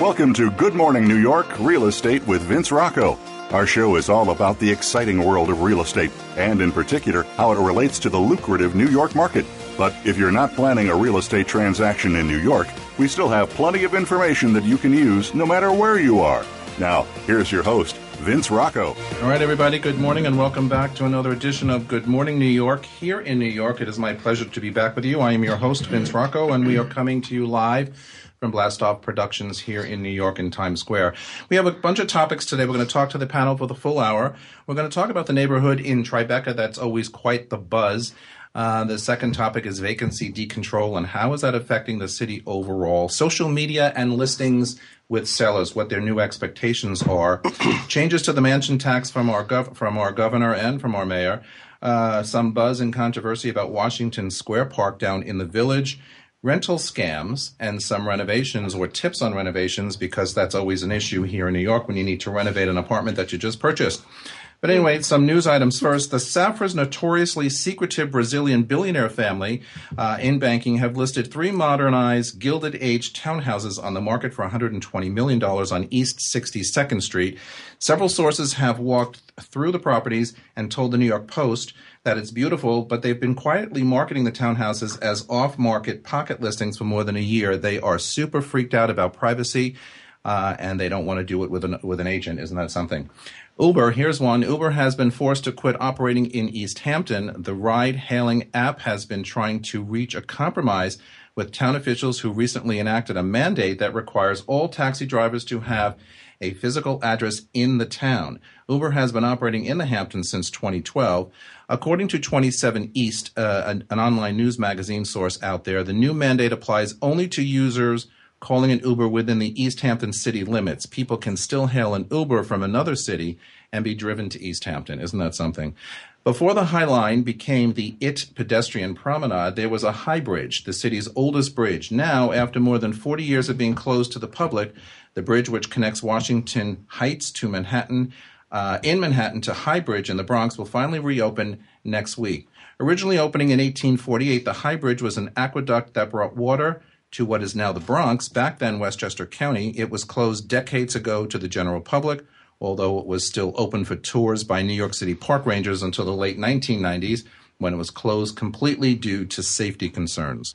Welcome to Good Morning New York Real Estate with Vince Rocco. Our show is all about the exciting world of real estate and, in particular, how it relates to the lucrative New York market. But if you're not planning a real estate transaction in New York, we still have plenty of information that you can use no matter where you are. Now, here's your host, Vince Rocco. All right, everybody, good morning and welcome back to another edition of Good Morning New York. Here in New York, it is my pleasure to be back with you. I am your host, Vince Rocco, and we are coming to you live from Blastoff Productions here in New York in Times Square. We have a bunch of topics today. We're going to talk to the panel for the full hour. We're going to talk about the neighborhood in Tribeca that's always quite the buzz. Uh, the second topic is vacancy decontrol and how is that affecting the city overall? Social media and listings with sellers, what their new expectations are. Changes to the mansion tax from our gov- from our governor and from our mayor. Uh, some buzz and controversy about Washington Square Park down in the village rental scams and some renovations or tips on renovations because that's always an issue here in New York when you need to renovate an apartment that you just purchased. But anyway, some news items first. The Safra's notoriously secretive Brazilian billionaire family uh, in banking have listed three modernized Gilded Age townhouses on the market for $120 million on East 62nd Street. Several sources have walked through the properties and told the New York Post that it's beautiful, but they've been quietly marketing the townhouses as off market pocket listings for more than a year. They are super freaked out about privacy. Uh, and they don't want to do it with an with an agent. Isn't that something? Uber, here's one. Uber has been forced to quit operating in East Hampton. The ride hailing app has been trying to reach a compromise with town officials who recently enacted a mandate that requires all taxi drivers to have a physical address in the town. Uber has been operating in the Hamptons since 2012. According to 27 East, uh, an, an online news magazine source out there, the new mandate applies only to users calling an Uber within the East Hampton city limits. People can still hail an Uber from another city and be driven to East Hampton. Isn't that something? Before the High Line became the IT pedestrian promenade, there was a high bridge, the city's oldest bridge. Now, after more than 40 years of being closed to the public, the bridge which connects Washington Heights to Manhattan, uh, in Manhattan to High Bridge in the Bronx, will finally reopen next week. Originally opening in 1848, the High Bridge was an aqueduct that brought water to what is now the Bronx, back then Westchester County. It was closed decades ago to the general public, although it was still open for tours by New York City park rangers until the late 1990s when it was closed completely due to safety concerns.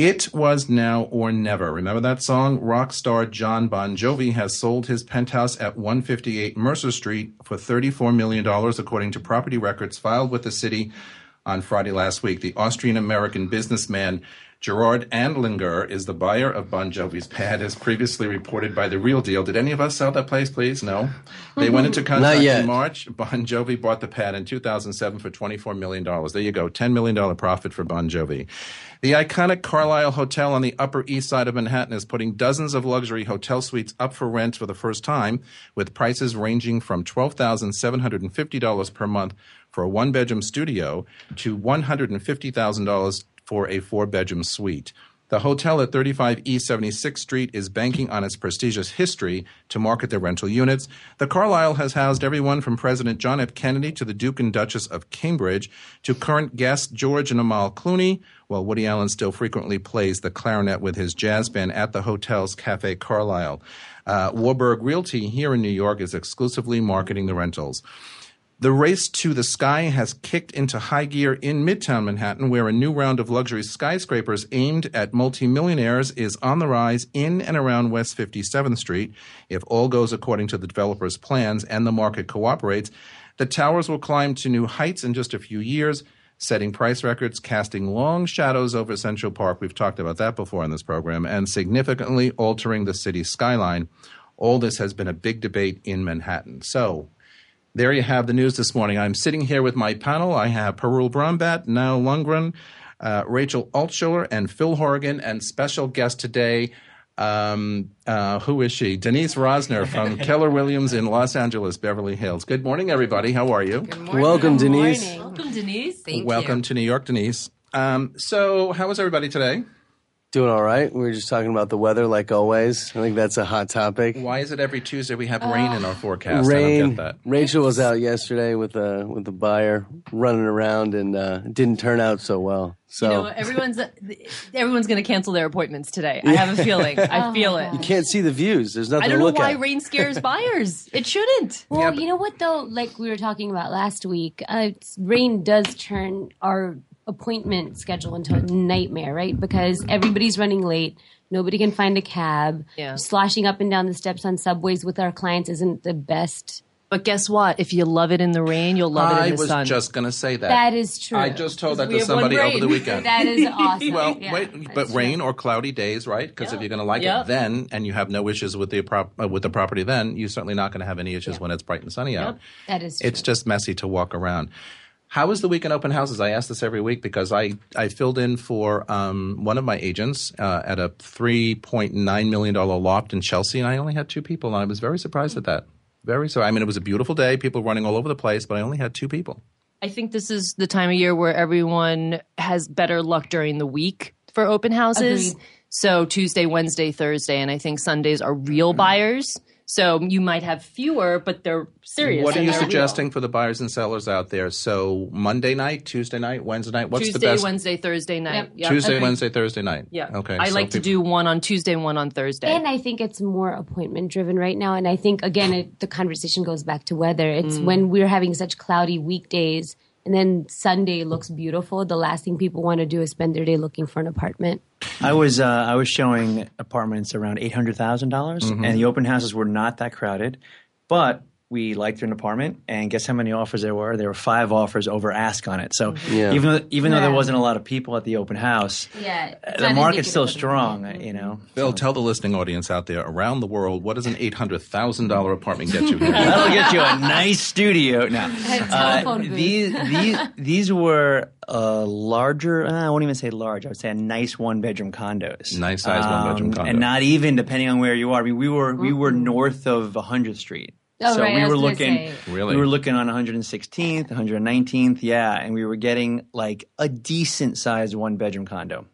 It was now or never. Remember that song? Rock star John Bon Jovi has sold his penthouse at 158 Mercer Street for $34 million, according to property records filed with the city on Friday last week. The Austrian American businessman Gerard Andlinger is the buyer of Bon Jovi's pad, as previously reported by The Real Deal. Did any of us sell that place, please? No. They went into mm-hmm. contract in March. Bon Jovi bought the pad in 2007 for $24 million. There you go, $10 million profit for Bon Jovi. The iconic Carlyle Hotel on the Upper East Side of Manhattan is putting dozens of luxury hotel suites up for rent for the first time, with prices ranging from $12,750 per month for a one bedroom studio to $150,000 for a four bedroom suite. The hotel at 35 East 76th Street is banking on its prestigious history to market their rental units. The Carlyle has housed everyone from President John F. Kennedy to the Duke and Duchess of Cambridge to current guests George and Amal Clooney, while Woody Allen still frequently plays the clarinet with his jazz band at the hotel's Cafe Carlyle. Uh, Warburg Realty here in New York is exclusively marketing the rentals. The race to the sky has kicked into high gear in Midtown Manhattan, where a new round of luxury skyscrapers aimed at multimillionaires is on the rise in and around West 57th Street. If all goes according to the developer's plans and the market cooperates, the towers will climb to new heights in just a few years, setting price records, casting long shadows over Central Park. We've talked about that before in this program, and significantly altering the city's skyline. All this has been a big debate in Manhattan. So, there you have the news this morning. I'm sitting here with my panel. I have Parul Brahambat, Nile Lundgren, uh, Rachel Altschuler, and Phil Horigan, and special guest today. Um, uh, who is she? Denise Rosner from Keller Williams in Los Angeles, Beverly Hills. Good morning, everybody. How are you? Good morning. Welcome, Denise. Morning. Welcome, Denise. Thank Welcome you. to New York, Denise. Um, so, how is everybody today? Doing all right. We were just talking about the weather, like always. I think that's a hot topic. Why is it every Tuesday we have rain in our forecast? I don't Rain. get that. Rachel was out yesterday with a with a buyer running around and uh, didn't turn out so well. So You know, everyone's everyone's going to cancel their appointments today. I have a feeling. I feel it. you can't see the views. There's nothing I don't to know look why at. rain scares buyers. It shouldn't. Well, Yeah, but- you know what though? Like we were talking about last week, uh, rain does turn our appointment schedule into a nightmare, right? Because everybody's running late. Nobody can find a cab. Yeah. Sloshing up and down the steps on subways with our clients isn't the best. But guess what? If you love it in the rain, you'll love it I in the was just going to say that. That is true. I just told that to somebody over the weekend. that is awesome. Well, Yeah, wait, but true. rain or cloudy days, right? Because if you're going to like Yep. it then, and you have no issues with the prop, uh, with the property, then you're certainly not going to have any issues when it's bright and sunny out. That is true. It's just messy to walk around. How was the weekend open houses? I ask this every week because I, I filled in for um, one of my agents uh, at a $3.9 million loft in Chelsea, and I only had two people, and I was very surprised at that. Very so. I mean, it was a beautiful day, people running all over the place, but I only had two people. I think this is the time of year where everyone has better luck during the week for open houses. Agreed. So Tuesday, Wednesday, Thursday, and I think Sundays are real buyers. So you might have fewer, but they're serious. What are you they're real. suggesting for the buyers and sellers out there? So Monday night, Tuesday night, Wednesday night. What's Tuesday, the best? Wednesday, Thursday night. Yep. Yep. Tuesday, Agreed. Wednesday, Thursday night. Yeah. Okay. I so like to do one on Tuesday one on Thursday. And I think it's more appointment driven right now. And I think, again, it, the conversation goes back to weather. It's Mm. when we're having such cloudy weekdays and then Sunday looks beautiful. The last thing people want to do is spend their day looking for an apartment. I was uh, I was showing apartments around eight hundred dollars, and the open houses were not that crowded, but we liked an apartment, and guess how many offers there were? There were five offers over ask on it. So Yeah. even though, even though there wasn't a lot of people at the open house, Yeah. the market's still strong. You know, Bill, tell the listening audience out there around the world what does an eight hundred thousand dollar apartment get you here? that'll get you a nice studio. Now, telephone booth. these these these were uh, larger. Uh, I won't even say large. I would say a nice one bedroom condos. Nice size one-bedroom Um, condo. and not even depending on where you are. I mean, we were we were north of 100th Street. Oh, so right, we were looking, say. Really? we were looking on 116th, 119th, yeah, and we were getting like a decent sized one bedroom condo,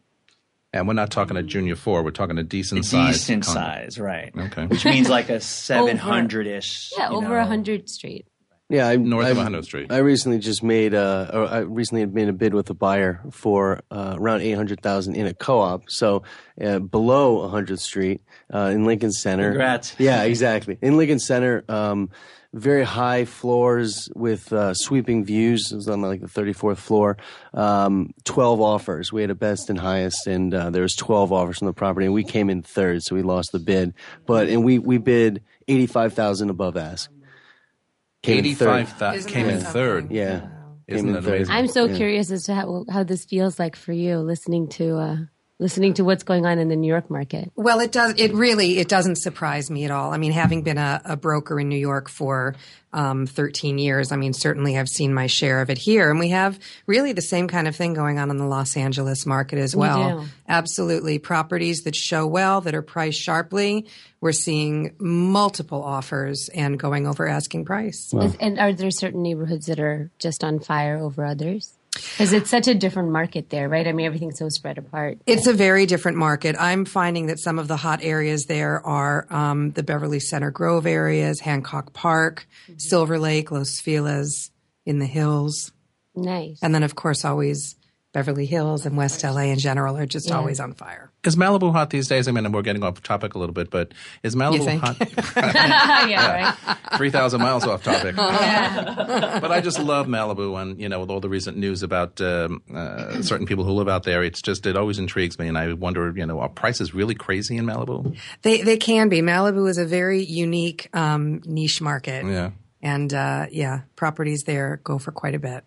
and we're not talking a junior four; we're talking a decent size. decent condo. size, right? Okay. Which means like a 700 ish. Yeah, over a 100 Street. Yeah, I, North of I- 100th Street. I recently just made uh, or I recently made a bid with a buyer for uh, around eight hundred thousand in a co-op. So uh, below 100th Street uh, in Lincoln Center. Congrats. Yeah, exactly. In Lincoln Center, um, very high floors with uh, sweeping views. It was on like the 34th floor. Um, 12 offers. We had a best and highest, and uh, there was 12 offers on the property, and we came in third, so we lost the bid. But and we we bid 85,000 above ask. Came in third. Eighty-five thousand came in third. Yeah. Isn't that third. amazing? I'm so curious as to how, how this feels like for you listening to uh, listening to what's going on in the New York market. Well, it does. It really it doesn't surprise me at all. I mean, having been a, a broker in New York for um, 13 years, I mean, certainly I've seen my share of it here, and we have really the same kind of thing going on in the Los Angeles market as well. do. Absolutely, properties that show well, that are priced sharply. We're seeing multiple offers and going over asking price. Is- and are there certain neighborhoods that are just on fire over others? Because it's such a different market there, right? I mean, everything's so spread apart. It's a very different market. I'm finding that some of the hot areas there are um, the Beverly Center Grove areas, Hancock Park, Silver Lake, Los Feliz, in the hills. Nice. And then, of course, always Beverly Hills and West LA in general are just always on fire. Is Malibu hot these days? I mean, we're getting off topic a little bit, but is Malibu think? hot? yeah, right. Three thousand miles off topic. but I just love Malibu, and you know, with all the recent news about um, uh, certain people who live out there, it's just it always intrigues me, and I wonder, you know, are prices really crazy in Malibu? They they can be. Malibu is a very unique um, niche market. Yeah. And uh, yeah, properties there go for quite a bit.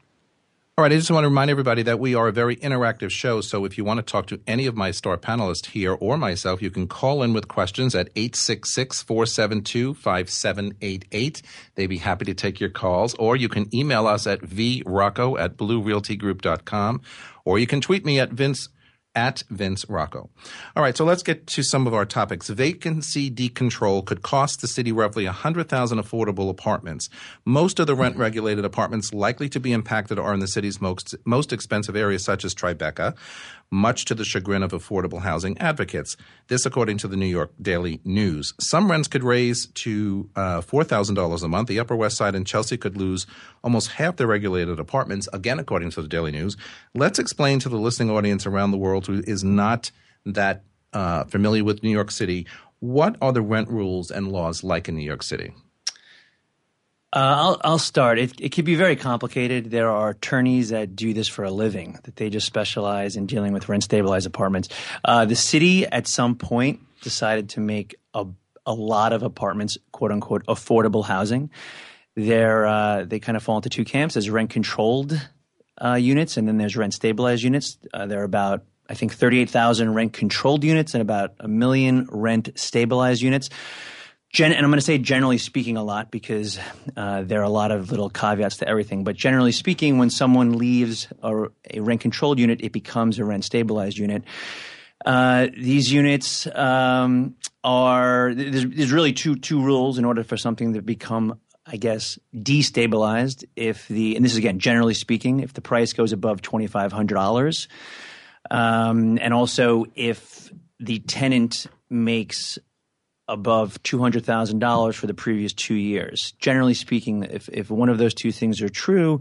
All right, I just want to remind everybody that we are a very interactive show. So if you want to talk to any of my star panelists here or myself, you can call in with questions at 866 472 5788. They'd be happy to take your calls. Or you can email us at vrocco at bluerealtygroup.com. Or you can tweet me at Vince at Vince Rocco. All right, so let's get to some of our topics. Vacancy decontrol could cost the city roughly 100,000 affordable apartments. Most of the rent regulated apartments likely to be impacted are in the city's most, most expensive areas, such as Tribeca, much to the chagrin of affordable housing advocates. This, according to the New York Daily News. Some rents could raise to uh, $4,000 a month. The Upper West Side and Chelsea could lose almost half their regulated apartments, again, according to the Daily News. Let's explain to the listening audience around the world who is not that uh, familiar with New York City what are the rent rules and laws like in New York City? Uh, I'll, I'll start. It, it can be very complicated. There are attorneys that do this for a living, that they just specialize in dealing with rent stabilized apartments. Uh, the city at some point decided to make a, a lot of apartments, quote unquote, affordable housing. They're, uh, they kind of fall into two camps. There's rent controlled uh, units, and then there's rent stabilized units. Uh, there are about I think 38,000 rent controlled units and about a million rent stabilized units. Gen- and I'm going to say generally speaking a lot because uh, there are a lot of little caveats to everything. But generally speaking, when someone leaves a, a rent controlled unit, it becomes a rent stabilized unit. Uh, these units um, are there's, there's, really two two rules in order for something to become, I guess, destabilized. If the and this is again generally speaking, if the price goes above twenty five hundred dollars, um, and also if the tenant makes above $200,000 for the previous two years. Generally speaking, if, if one of those two things are true,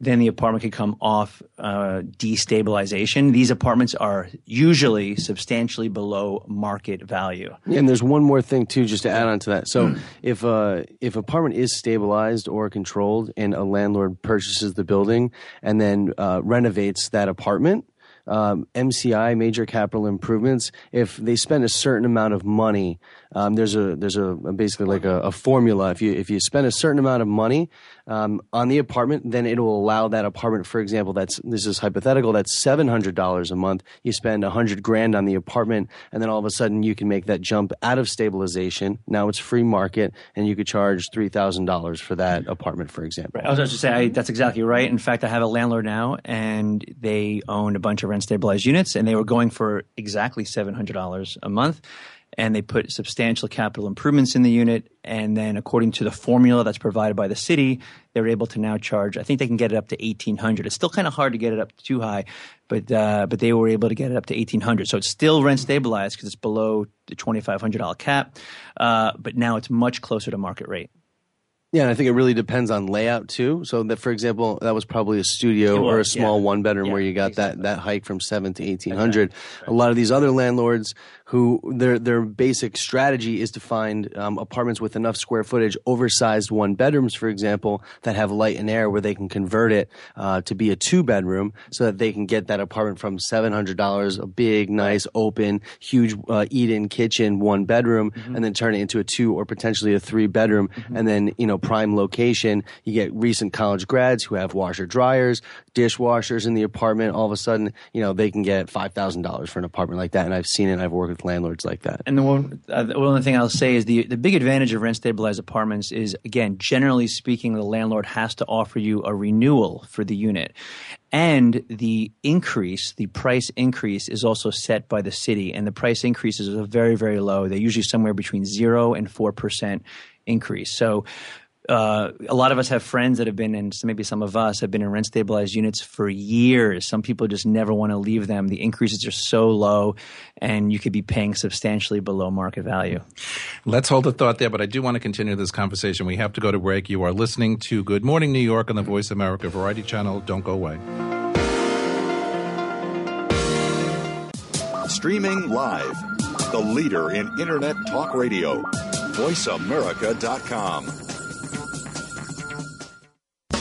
then the apartment could come off uh, destabilization. These apartments are usually substantially below market value. And there's one more thing too, just to add on to that. So mm. if uh, if apartment is stabilized or controlled, and a landlord purchases the building and then uh, renovates that apartment, um, MCI, major capital improvements, if they spend a certain amount of money, um, there's a there's a basically like a, a, formula. If you if you spend a certain amount of money um, on the apartment, then it will allow that apartment. For example, that's this is hypothetical. That's seven hundred dollars a month. You spend a hundred grand on the apartment, and then all of a sudden you can make that jump out of stabilization. Now it's free market, and you could charge three thousand dollars for that apartment, for example. Right. I was to say I, that's exactly right. In fact, I have a landlord now, and they own a bunch of rent stabilized units, and they were going for exactly seven hundred dollars a month and they put substantial capital improvements in the unit. And then, according to the formula that's provided by the city, they're able to now charge. I think they can get it up to eighteen hundred. It's still kind of hard to get it up too high, but uh, but they were able to get it up to eighteen hundred. So it's still rent stabilized because it's below the twenty five hundred dollar cap, uh, but now it's much closer to market rate. Yeah, and I think it really depends on layout too. So that, for example, that was probably a studio was, or a small yeah. one bedroom yeah, where you got exactly. that that hike from seven to eighteen hundred. Right. A lot of these other landlords who their their basic strategy is to find um, apartments with enough square footage, oversized one bedrooms, for example, that have light and air, where they can convert it uh, to be a two bedroom, so that they can get that apartment from seven hundred dollars, a big, nice, open, huge uh, eat-in kitchen, one bedroom, mm-hmm. and then turn it into a two or potentially a three bedroom, mm-hmm. and then you know prime location. You get recent college grads who have washer dryers, dishwashers in the apartment. All of a sudden, you know they can get five thousand dollars for an apartment like that, and I've seen it. I've worked with landlords like that. And the one, uh, the only thing I'll say is the the big advantage of rent stabilized apartments is again, generally speaking, the landlord has to offer you a renewal for the unit, and the increase, the price increase, is also set by the city, and the price increases are very very low. They're usually somewhere between zero and four percent increase. So uh, a lot of us have friends that have been in, maybe some of us have been in rent stabilized units for years. Some people just never want to leave them. The increases are so low, and you could be paying substantially below market value. Let's hold the thought there, but I do want to continue this conversation. We have to go to break. You are listening to Good Morning New York on the Voice America Variety Channel. Don't go away. Streaming live, the leader in Internet talk radio, voiceamerica.com.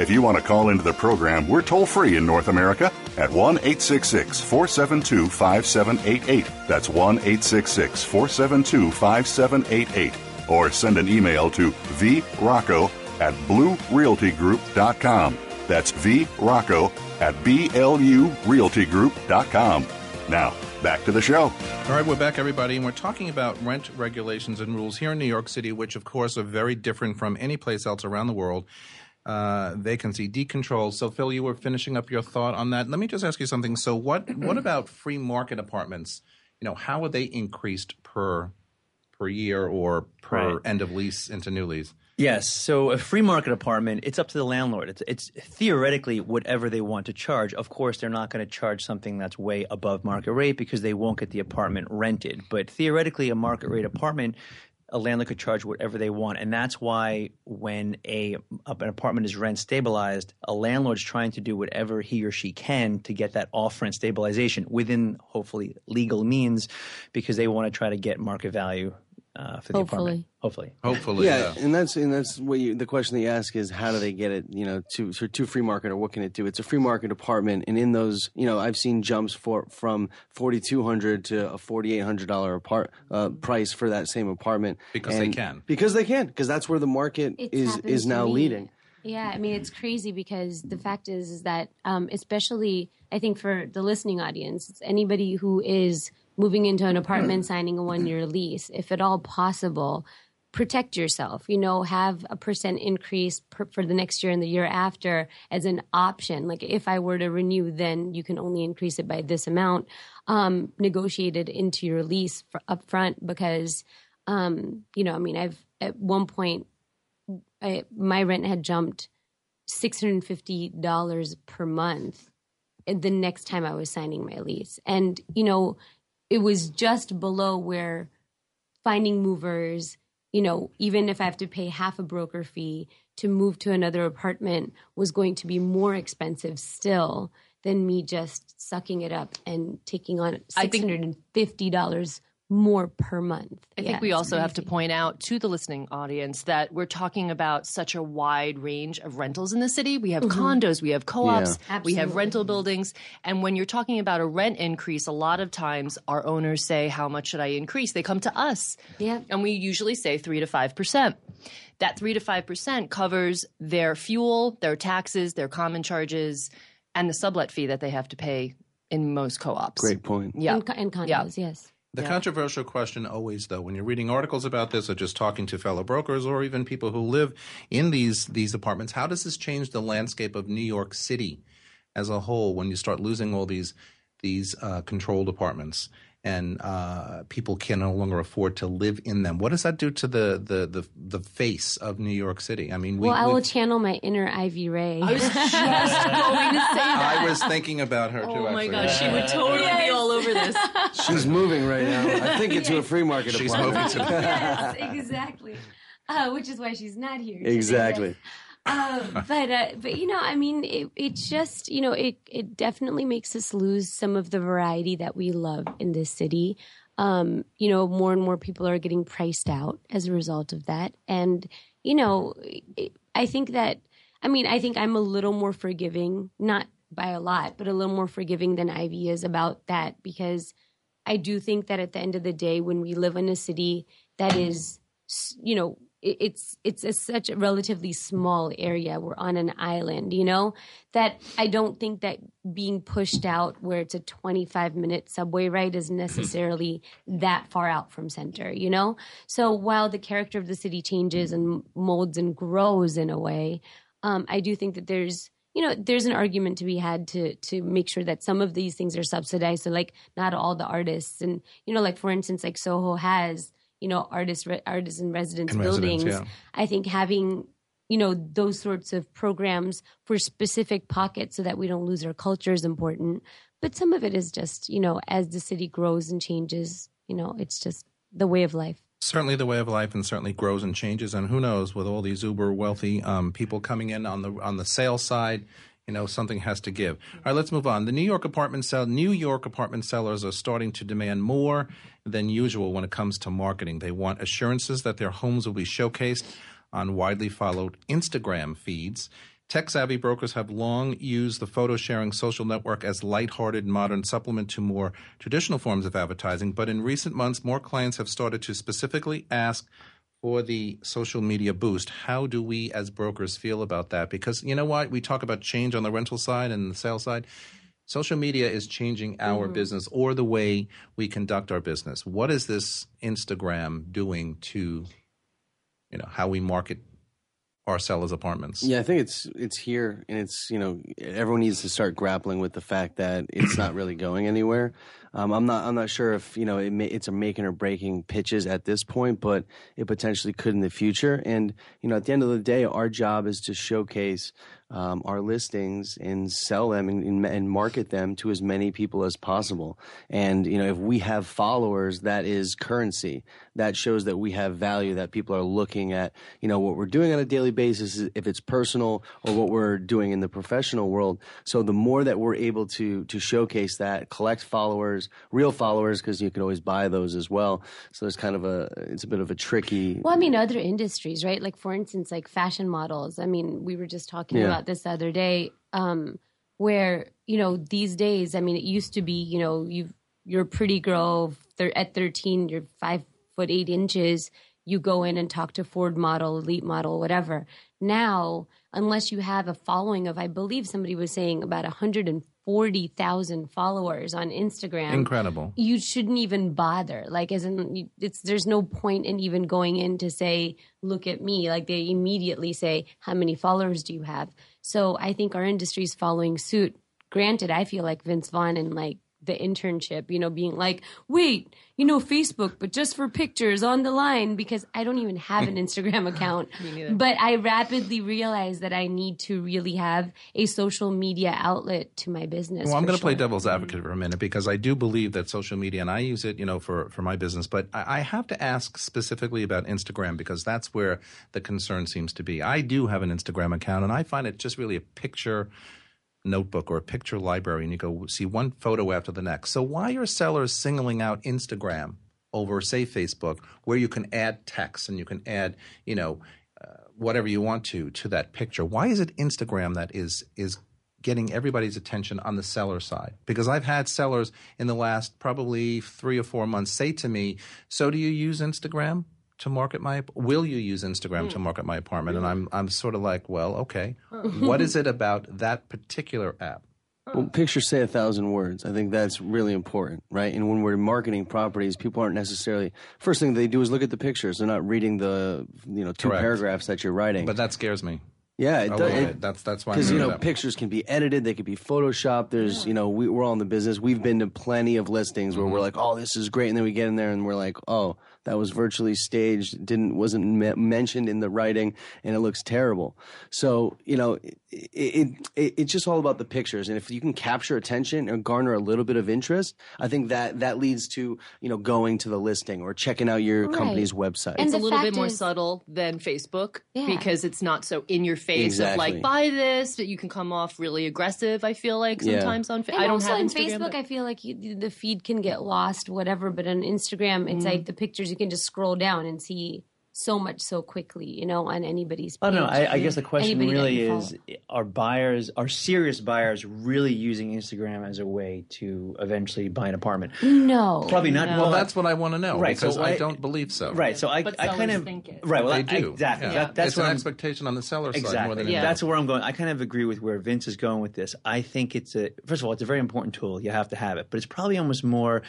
If you want to call into the program, we're toll free in North America at 1 866 472 5788. That's 1 866 472 5788. Or send an email to vrocco at bluerealtygroup.com. That's vrocco at blurealtygroup.com. Now, back to the show. All right, we're back, everybody, and we're talking about rent regulations and rules here in New York City, which, of course, are very different from any place else around the world. Uh, vacancy decontrol. So, Phil, you were finishing up your thought on that. Let me just ask you something. So, what what about free market apartments? You know, how are they increased per per year or per Right. end of lease into new lease? Yes. So a free market apartment, it's up to the landlord. It's, it's theoretically whatever they want to charge. Of course, they're not going to charge something that's way above market rate because they won't get the apartment rented. But theoretically, a market rate apartment, a landlord could charge whatever they want, and that's why when a an apartment is rent stabilized, a landlord's trying to do whatever he or she can to get that off rent stabilization within hopefully legal means, because they want to try to get market value uh, for the apartment. Hopefully. Hopefully, yeah, yeah. and that's and that's what you, the question that you ask is how do they get it you know to so to free market or what can it do? It's a free market apartment, and in those you know I've seen jumps for from forty two hundred to a forty eight hundred dollar apart uh, price for that same apartment Because they can. because they can because that's where the market It's is is now me. leading. Yeah, I mean it's crazy because the fact is is that um, especially I think for the listening audience, it's anybody who is moving into an apartment, signing a one year lease, if at all possible, protect yourself. You know, have a percent increase per, for the next year and the year after as an option. Like if I were to renew, then you can only increase it by this amount. Um, negotiated into your lease for, up front because, um, you know, I mean, I've at one point I, my rent had jumped six hundred and fifty dollars per month the next time I was signing my lease, and you know, it was just below where finding movers, you know, even if I have to pay half a broker fee to move to another apartment was going to be more expensive still than me just sucking it up and taking on $650 more per month. I think we also have to point out to the listening audience that we're talking about such a wide range of rentals in the city. We have mm-hmm. condos, we have co-ops, Yeah. we have rental buildings, and when you're talking about a rent increase, a lot of times our owners say, "How much should I increase?" They come to us, Yeah. and we usually say three to five percent. That three to five percent covers their fuel, their taxes, their common charges, and the sublet fee that they have to pay in most co-ops. Great point. Yeah. and, co- and condos, Yeah. yes. The controversial question always, though, when you're reading articles about this or just talking to fellow brokers or even people who live in these these apartments, how does this change the landscape of New York City as a whole when you start losing all these these uh, controlled apartments and uh, people can no longer afford to live in them? What does that do to the the the, the face of New York City? I mean, we, Well, I will we've- channel my inner Ivy Ray. I was just going to say that. I was thinking about her too. Oh my actually. gosh, she would totally be all over this. She's moving right now. I think into a free market She's apartment. moving to yes, exactly. Uh, which is why she's not here. today. Exactly. Uh, but uh, but you know, I mean, it, it just you know, it it definitely makes us lose some of the variety that we love in this city. Um, you know, more and more people are getting priced out as a result of that, and you know, it, I think that I mean, I think I'm a little more forgiving, not by a lot, but a little more forgiving than Ivy is about that because I do think that at the end of the day, when we live in a city that is, you know, it's it's a, such a relatively small area. We're on an island, you know, that I don't think that being pushed out where it's a 25 minute subway ride is necessarily that far out from center, you know. So while the character of the city changes and molds and grows in a way, um, I do think that there's you know there's an argument to be had to to make sure that some of these things are subsidized. So like not all the artists and you know like for instance like Soho has you know artist re- artists residence In residence, buildings. yeah. I think having you know those sorts of programs for specific pockets so that we don't lose our culture is important. But some of it is just you know as the city grows and changes, you know it's just the way of life. Certainly the way of life and certainly grows and changes. And who knows with all these uber wealthy um, people coming in on the on the sales side you know something has to give. All right let's move on. The new york apartment sell new york apartment sellers are starting to demand more than usual when it comes to marketing. They want assurances that their homes will be showcased on widely followed instagram feeds Tech savvy brokers have long used the photo sharing social network as light-hearted modern supplement to more traditional forms of advertising, but in recent months, more clients have started to specifically ask for the social media boost. How do we as brokers feel about that? Because you know what? We talk about change on the rental side and the sales side. Social media is changing our mm-hmm. business or the way we conduct our business. What is this Instagram doing to you know how we market our sellers' apartments. Yeah, I think it's it's here, and it's you know everyone needs to start grappling with the fact that it's not really going anywhere. Um, I'm not I'm not sure if you know it may, it's a making or breaking pitches at this point, but it potentially could in the future. And you know, at the end of the day, our job is to showcase um, our listings and sell them and, and, market them to as many people as possible. And you know, if we have followers, that is currency. That shows that we have value. That people are looking at you know what we're doing on a daily basis, if it's personal or what we're doing in the professional world. So the more that we're able to to showcase that, collect followers, real followers, because you can always buy those as well. So there's kind of a it's a bit of a tricky. Well, I mean, other industries, right? Like for instance, like fashion models. I mean, we were just talking yeah. about about this the other day, um, where you know these days, I mean, it used to be, you know, you you're a pretty girl at 13, you're five foot eight inches. You go in and talk to Ford model, elite model, whatever. Now, unless you have a following of, I believe somebody was saying about 140,000 followers on Instagram. Incredible. You shouldn't even bother. Like, as in, it's, there's no point in even going in to say, look at me. Like, they immediately say, how many followers do you have? So I think our industry is following suit. Granted, I feel like Vince Vaughn and like the internship, you know, being like, wait, you know, Facebook, but just for pictures on the line because I don't even have an Instagram account. but I rapidly realized that I need to really have a social media outlet to my business. Well, I'm going to sure. play devil's advocate for a minute because I do believe that social media, and I use it, you know, for, for my business, but I, I have to ask specifically about Instagram because that's where the concern seems to be. I do have an Instagram account and I find it just really a picture – notebook or a picture library and you go see one photo after the next. So why are sellers singling out Instagram over say Facebook where you can add text and you can add, you know, uh, whatever you want to to that picture? Why is it Instagram that is is getting everybody's attention on the seller side? Because I've had sellers in the last probably 3 or 4 months say to me, "So do you use Instagram?" To market my will you use Instagram mm. to hmm. market my apartment? And I'm I'm sort of like, well, okay. what is it about that particular app? Well, pictures say a thousand words. I think that's really important, right? And when we're marketing properties, people aren't necessarily first thing they do is look at the pictures. They're not reading the you know two Correct. paragraphs that you're writing. But that scares me. Yeah, it does. It, that's that's why because you know pictures can be edited, they could be photoshopped. There's yeah. you know we, are all in the business. We've been to plenty of listings where mm-hmm. we're like, oh, this is great, and then we get in there and we're like, oh, that was virtually staged, didn't wasn't me- mentioned in the writing, and it looks terrible. So you know, it, it, it, it's just all about the pictures, and if you can capture attention and garner a little bit of interest, I think that that leads to you know going to the listing or checking out your right. company's website. And it's a little bit more is, subtle than Facebook yeah. because it's not so in your face exactly. of like buy this. That you can come off really aggressive. I feel like sometimes yeah. on fa- I don't have on Instagram, Facebook. But- I feel like you, the feed can get lost, whatever. But on Instagram, it's mm. like the pictures you can just scroll down and see so much so quickly, you know, on anybody's. Oh, page. I don't know. I, I guess the question Anybody really is: Are buyers, are serious buyers, really using Instagram as a way to eventually buy an apartment? No, probably not. No. Well, that's what I want to know. Right, because so I, I, don't believe so. Right, so I, I kind of think it. right. Well, they do exactly. Yeah. That, that's it's an I'm, expectation on the seller exactly. side more than yeah. That's where I'm going. I kind of agree with where Vince is going with this. I think it's a first of all, it's a very important tool. You have to have it, but it's probably almost more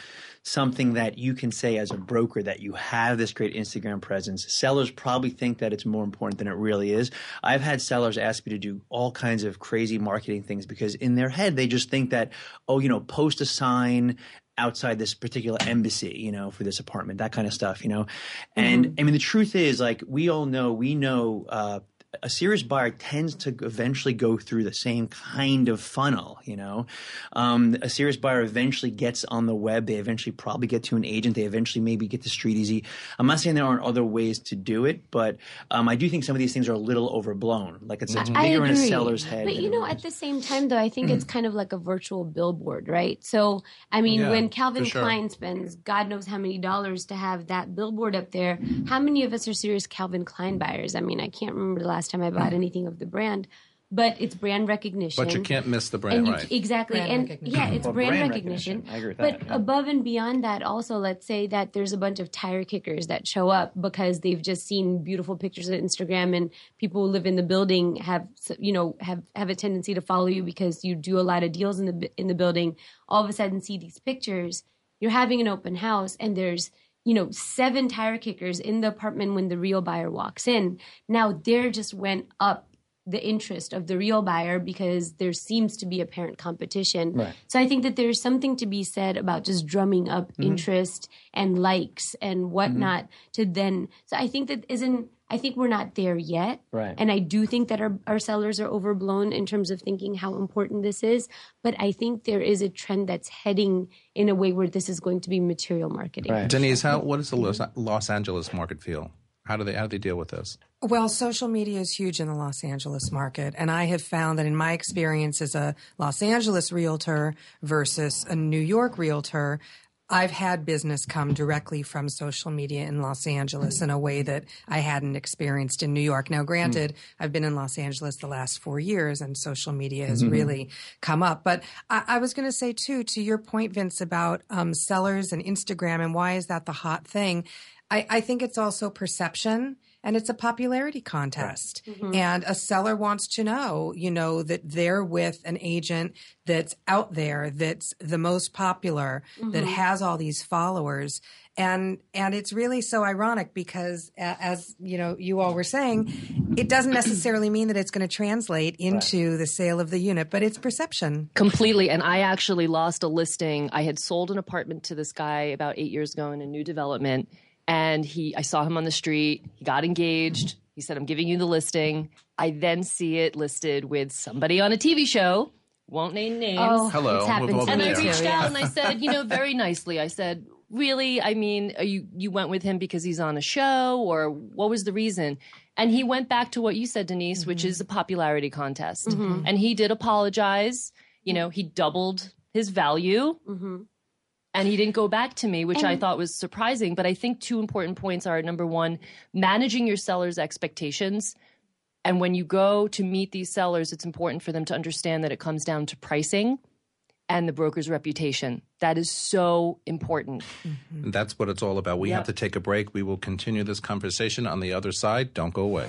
something that you can say as a broker that you have this great Instagram presence. Sellers probably think that it's more important than it really is. I've had sellers ask me to do all kinds of crazy marketing things because in their head they just think that, oh, you know, post a sign outside this particular embassy, you know, for this apartment, that kind of stuff, you know. And mm-hmm. I mean, the truth is, like, we all know, we know, uh, a serious buyer tends to eventually go through the same kind of funnel. You know, um, a serious buyer eventually gets on the web. They eventually probably get to an agent. They eventually maybe get to StreetEasy. I'm not saying there aren't other ways to do it, but um, I do think some of these things are a little overblown. Like it's, it's bigger in a seller's head. But you know, at the same time, though, I think it's kind of like a virtual billboard, right? So, I mean, Yeah, when Calvin sure. Klein spends God knows how many dollars to have that billboard up there, how many of us are serious Calvin Klein buyers? I mean, I can't remember the last time I bought mm-hmm. anything of the brand, but it's brand recognition. But you can't miss the brand, and you, right? exactly Brand and yeah it's Well, brand, brand recognition, recognition. I agree with but that, yeah. above and beyond that also let's say that there's a bunch of tire kickers that show up because they've just seen beautiful pictures on instagram and people who live in the building have you know have have a tendency to follow you because you do a lot of deals in the in the building all of a sudden see these pictures you're having an open house and there's you know seven tire kickers in the apartment when the real buyer walks in now there just went up the interest of the real buyer because there seems to be apparent competition. Right. So I think that there's something to be said about just drumming up Mm-hmm. interest and likes and whatnot to then. So I think that isn't. I think we're not there yet. Right. And I do think that our, our sellers are overblown in terms of thinking how important this is. But I think there is a trend that's heading in a way where this is going to be material marketing. Right. Denise, how what does the Los, Los Angeles market feel? How do they how do they deal with this? Well, social media is huge in the Los Angeles market. And I have found that in my experience as a Los Angeles realtor versus a New York realtor, I've had business come directly from social media in Los Angeles in a way that I hadn't experienced in New York. Now, granted, I've been in Los Angeles the last four years and social media has really come up. But I, I was going to say, too, to your point, Vince, about um, sellers and Instagram and why is that the hot thing? I, I think it's also perception and it's a popularity contest. Mm-hmm. And a seller wants to know, you know, that they're with an agent that's out there, that's the most popular, that mm-hmm. has all these followers. And and it's really so ironic because a- as you know, you all were saying, it doesn't necessarily mean that it's going to translate into the sale of the unit, but it's perception. Completely. And I actually lost a listing. I had sold an apartment to this guy about eight years ago in a new development. And he, I saw him on the street. He got engaged. He said, I'm giving you the listing. I then see it listed with somebody on a TV show. Won't name names. Oh, Hello, it's happened to been and I me there. too. reached yeah. out and I said, you know, very nicely, I said, really? I mean, are you you went with him because he's on a show, or what was the reason? And he went back to what you said, Denise, which is a popularity contest. Mm-hmm. And he did apologize. You know, he doubled his value. Mm-hmm. And he didn't go back to me, which I thought was surprising. But I think two important points are number one, managing your seller's expectations. And when you go to meet these sellers, it's important for them to understand that it comes down to pricing and the broker's reputation. That is so important. Mm-hmm. And that's what it's all about. We Yeah. have to take a break. We will continue this conversation on the other side. Don't go away.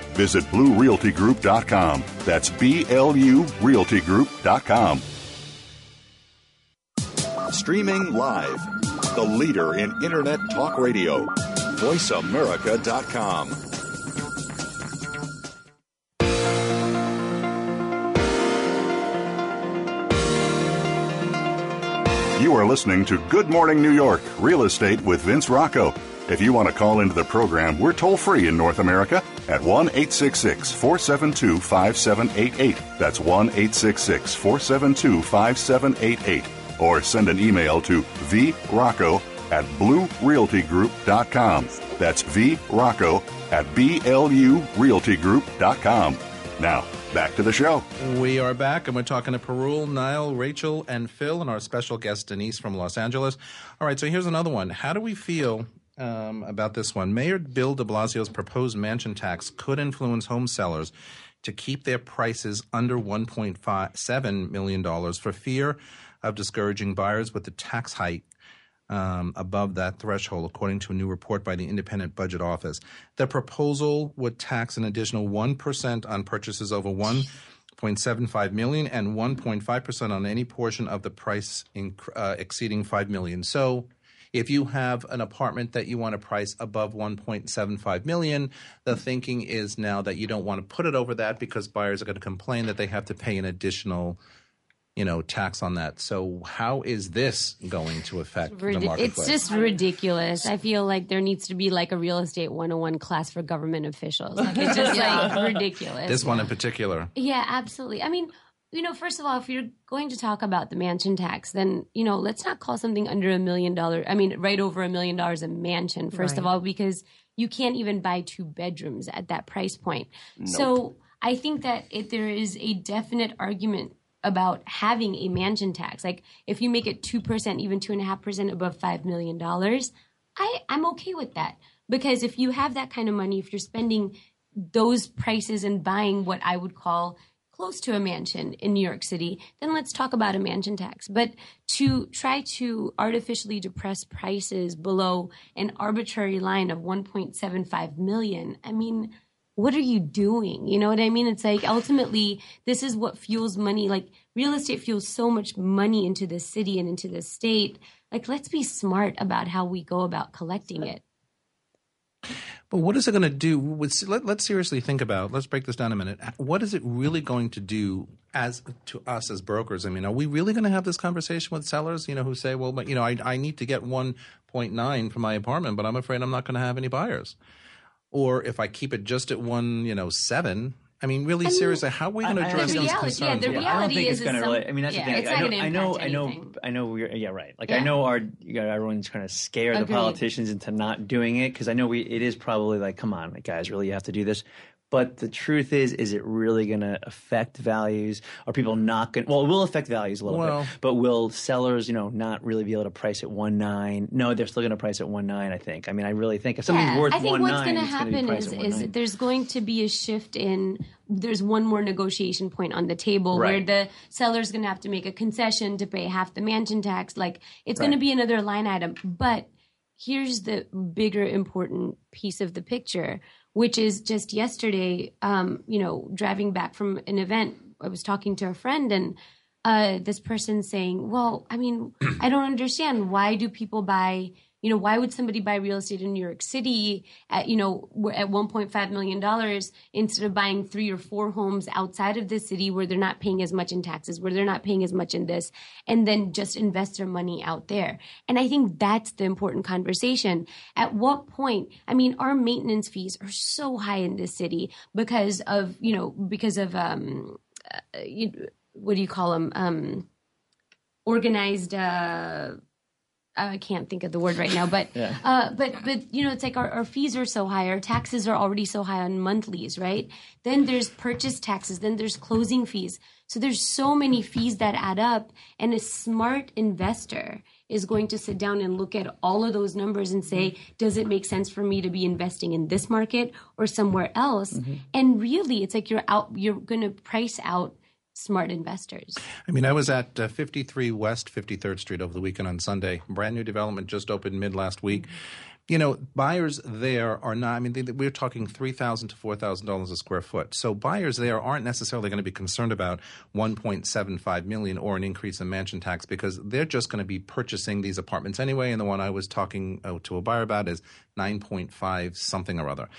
Visit BlueRealtyGroup.com. That's B L U RealtyGroup.com. Streaming live. The leader in internet talk radio. VoiceAmerica.com. You are listening to Good Morning New York Real Estate with Vince Rocco. If you want to call into the program, we're toll free in North America at 1 866 472 5788. That's 1 866 472 5788. Or send an email to vrocco at bluerealtygroup.com. That's vrocco at blurealtygroup.com. Now, back to the show. We are back, and we're talking to Parul, Nile, Rachel, and Phil, and our special guest Denise from Los Angeles. All right, so here's another one. How do we feel um, about this one. Mayor Bill de Blasio's proposed mansion tax could influence home sellers to keep their prices under $1.7 million for fear of discouraging buyers with the tax hike um, above that threshold, according to a new report by the Independent Budget Office. The proposal would tax an additional 1% on purchases over 1.75 million and 1.5% on any portion of the price inc- uh, exceeding 5 million. So if you have an apartment that you want to price above 1.75 million, the thinking is now that you don't want to put it over that because buyers are going to complain that they have to pay an additional you know tax on that. So how is this going to affect the marketplace? It's just ridiculous. I feel like there needs to be like a real estate 101 class for government officials. Like it's just like ridiculous. this one in particular. Yeah, absolutely. I mean, you know, first of all, if you're going to talk about the mansion tax, then, you know, let's not call something under a million dollars, I mean, right over a million dollars a mansion, first of all, because you can't even buy two bedrooms at that price point. So I think that it, there is a definite argument about having a mansion tax. Like if you make it 2%, even 2.5% above $5 million, I, I'm okay with that. Because if you have that kind of money, if you're spending those prices and buying what I would call close to a mansion in New York City, then let's talk about a mansion tax. But to try to artificially depress prices below an arbitrary line of 1.75 million, I mean, what are you doing? You know what I mean? It's like ultimately, this is what fuels money. Like real estate fuels so much money into the city and into the state. Like, let's be smart about how we go about collecting it. But what is it going to do? With, let, let's seriously think about. Let's break this down a minute. What is it really going to do as to us as brokers? I mean, are we really going to have this conversation with sellers? You know, who say, "Well, but you know, I, I need to get one point nine for my apartment, but I'm afraid I'm not going to have any buyers." Or if I keep it just at one, you know, seven. I mean, really seriously, how are we going to I- I address The those reality- yeah, concerns? the Yeah, I don't think is it's going to really. I mean, that's yeah, the thing. it's I not know, I know, I know, anything. I know. We're, yeah, right. Like Yeah. I know our, you know, everyone's trying to scare the politicians into not doing it because I know we. It is probably like, come on, guys, really, you have to do this. But the truth is, is it really going to affect values? Are people not going? Well, it will affect values a little Well- bit. But will sellers, you know, not really be able to price at one nine? No, they're still going to price at one nine. I think. I mean, I really think if something's Yeah, worth I think one what's nine, going to it's going to happen is, is there's going to be a shift in. There's one more negotiation point on the table where the seller's going to have to make a concession to pay half the mansion tax. Like it's going to be another line item. But here's the bigger important piece of the picture, which is just yesterday. Um, you know, driving back from an event, I was talking to a friend and. Uh, this person saying, "Well, I mean, I don't understand. Why do people buy you know, why would somebody buy real estate in New York City at, you know, at $1.5 million instead of buying three or four homes outside of the city where they're not paying as much in taxes, where they're not paying as much in this, and then just invest their money out there? And I think that's the important conversation. At what point, I mean, our maintenance fees are so high in this city because of, you know, because of, um, uh, you, what do you call them? Um, organized, uh, I can't think of the word right now, but uh, but but you know, it's like our, our fees are so high, our taxes are already so high on monthlies, right? Then there's purchase taxes, then there's closing fees. So there's so many fees that add up, and a smart investor is going to sit down and look at all of those numbers and say, does it make sense for me to be investing in this market or somewhere else? And really, it's like you're out, you're going to price out smart investors. I mean, I was at uh, 53 West 53rd Street over the weekend on Sunday. Brand new development just opened mid last week. You know, buyers there are not. I mean, they, we're talking three thousand to four thousand dollars a square foot. So buyers there aren't necessarily going to be concerned about one point seven five million or an increase in mansion tax because they're just going to be purchasing these apartments anyway. And the one I was talking uh, to a buyer about is nine point five something or other.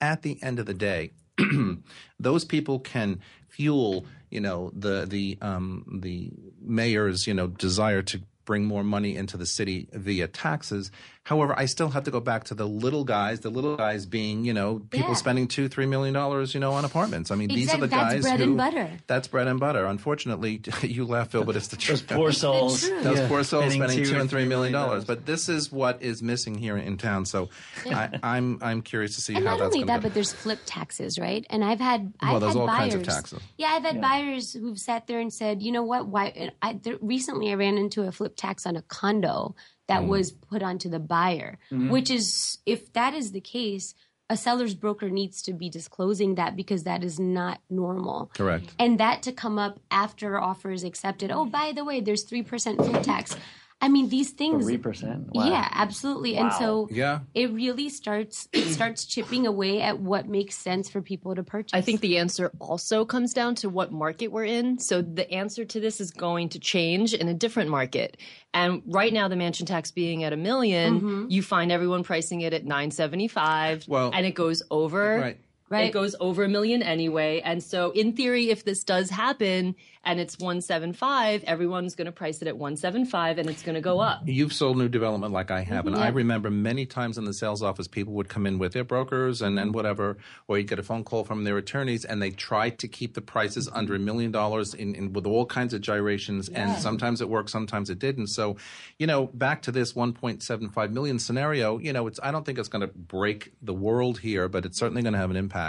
At the end of the day, those people can fuel, you know, the the um, the mayor's you know desire to bring more money into the city via taxes. However, I still have to go back to the little guys. The little guys being, you know, people Yeah. spending two, three million dollars, you know, on apartments. I mean, these are the That's guys bread who and butter. that's bread and butter. Unfortunately, you laugh, Phil, but it's the truth. Those truth. poor souls. Those Yeah. poor souls Spending spending two two and three three million million dollars. dollars. But this is what is missing here in town. So I, I'm I'm curious to see And how not that's only going that, to but there's flip taxes, right? And I've had I've there's had all buyers. kinds of taxes. Yeah, I've had buyers who've sat there and said, you know what? Why? I, there, recently, I ran into a flip tax on a condo that mm-hmm. was put onto the buyer, mm-hmm. which is, if that is the case, a seller's broker needs to be disclosing that because that is not normal. Correct. And that to come up after offer is accepted. Oh, by the way, there's 3% food tax. I mean, these things. Three percent. Yeah, absolutely. And so Yeah. it really starts it starts chipping away at what makes sense for people to purchase. I think the answer also comes down to what market we're in. So the answer to this is going to change in a different market. And right now, the mansion tax being at a 1000000 mm-hmm. you find everyone pricing it at nine seventy five. Well- and it goes over. Right. Right. It goes over a million anyway. And so, in theory, if this does happen and it's 175, everyone's going to price it at 175 and it's going to go up. You've sold new development like I have, and I remember many times in the sales office, people would come in with their brokers and, and whatever, or you'd get a phone call from their attorneys, and they tried to keep the prices under a million dollars in, in with all kinds of gyrations, and sometimes it worked, sometimes it didn't. So, you know, back to this 1.75 million scenario, you know, it's I don't think it's going to break the world here, but it's certainly going to have an impact.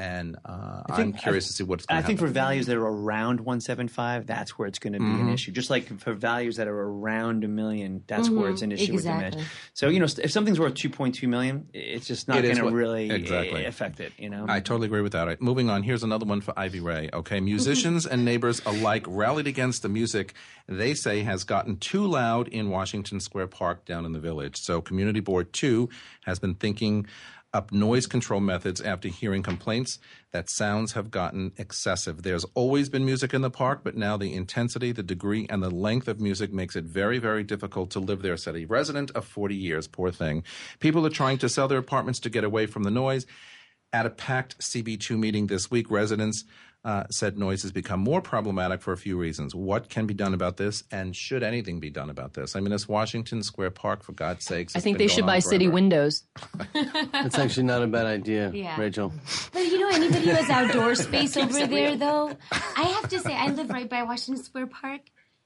And uh, I'm curious to see what's going I think happen. for values that are around 175, that's where it's going to be Mm-hmm. an issue. Just like for values that are around a million, that's where it's an issue Exactly. the match. So you know, if something's worth 2.2 million, it's just not It is going to really exactly. affect it. You know, I totally agree with that. All right, moving on. Here's another one for Ivy Ray. Okay, musicians and neighbors alike rallied against the music they say has gotten too loud in Washington Square Park down in the village. So, Community Board 2 has been thinking up noise control methods after hearing complaints that sounds have gotten excessive. There's always been music in the park, but now the intensity, the degree, and the length of music makes it very, very difficult to live there, said a resident of 40 years. Poor thing. People are trying to sell their apartments to get away from the noise. At a packed CB2 meeting this week, residents uh, said noise has become more problematic for a few reasons. What can be done about this, and should anything be done about this? I mean, it's Washington Square Park, for God's sakes. I think they should buy on city windows. That's actually not a bad idea, Yeah. Rachel. But you know, anybody who has outdoor space over there, though, I have to say, I live right by Washington Square Park,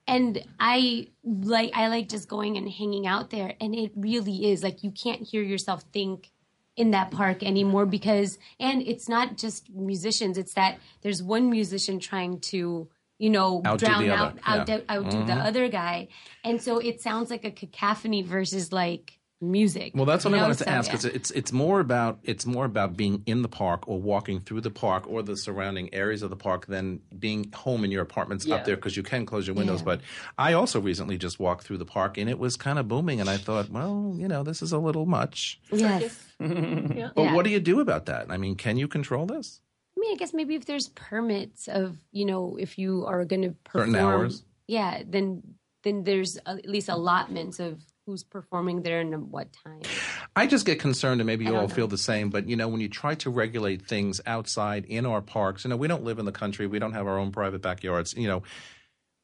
and I like I like just going and hanging out there, and it really is like you can't hear yourself think in that park anymore because, and it's not just musicians; it's that there's one musician trying to. You know, Outdo drown out, other, out, yeah. Mm-hmm. outdo the other guy, and so it sounds like a cacophony versus like music. Well, that's what I know? wanted to ask. yeah. It's, it's it's more about it's more about being in the park or walking through the park or the surrounding areas of the park than being home in your apartments Yeah. up there because you can close your windows. Yeah. But I also recently just walked through the park and it was kind of booming, and I thought, well, you know, this is a little much. yes. But Yeah. what do you do about that? I mean, can you control this? I mean, I guess maybe if there's permits of, you know, if you are going to perform, Certain hours? yeah, then then there's at least allotments of who's performing there and at what time. I just get concerned, and maybe you all know. feel the same. But you know, when you try to regulate things outside in our parks, you know, we don't live in the country. We don't have our own private backyards. You know,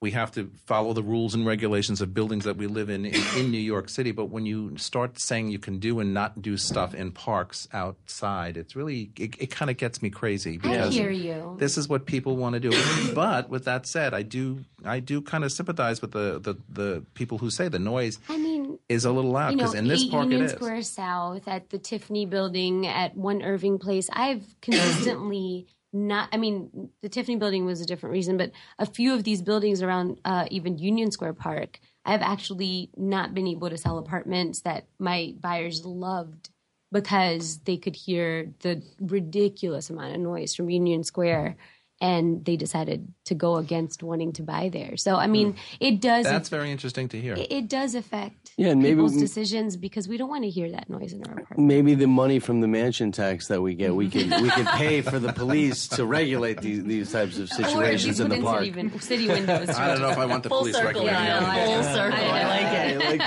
we have to follow the rules and regulations of buildings that we live in, in in New York City. But when you start saying you can do and not do stuff in parks outside, it's really it, it kind of gets me crazy I because hear you. this is what people want to do. but with that said, I do I do kind of sympathize with the, the the people who say the noise I mean, is a little loud you know, because in this park Union it is. Square South, at the Tiffany Building, at One Irving Place, I've consistently not. I mean, the Tiffany Building was a different reason, but a few of these buildings around uh, even Union Square Park, I've actually not been able to sell apartments that my buyers loved because they could hear the ridiculous amount of noise from Union Square. And they decided to go against wanting to buy there. So, I mean, hmm. it does. That's very interesting to hear. it, it does affect Yeah, and maybe people's we- decisions because we don't want to hear that noise in our apartment. Maybe the money from the mansion tax that we get, we could we could pay for the police to regulate these these types of situations in the park. City, city windows. I don't know if I want the Full police circle. regulating Yeah, anything. full circle. I like it. You like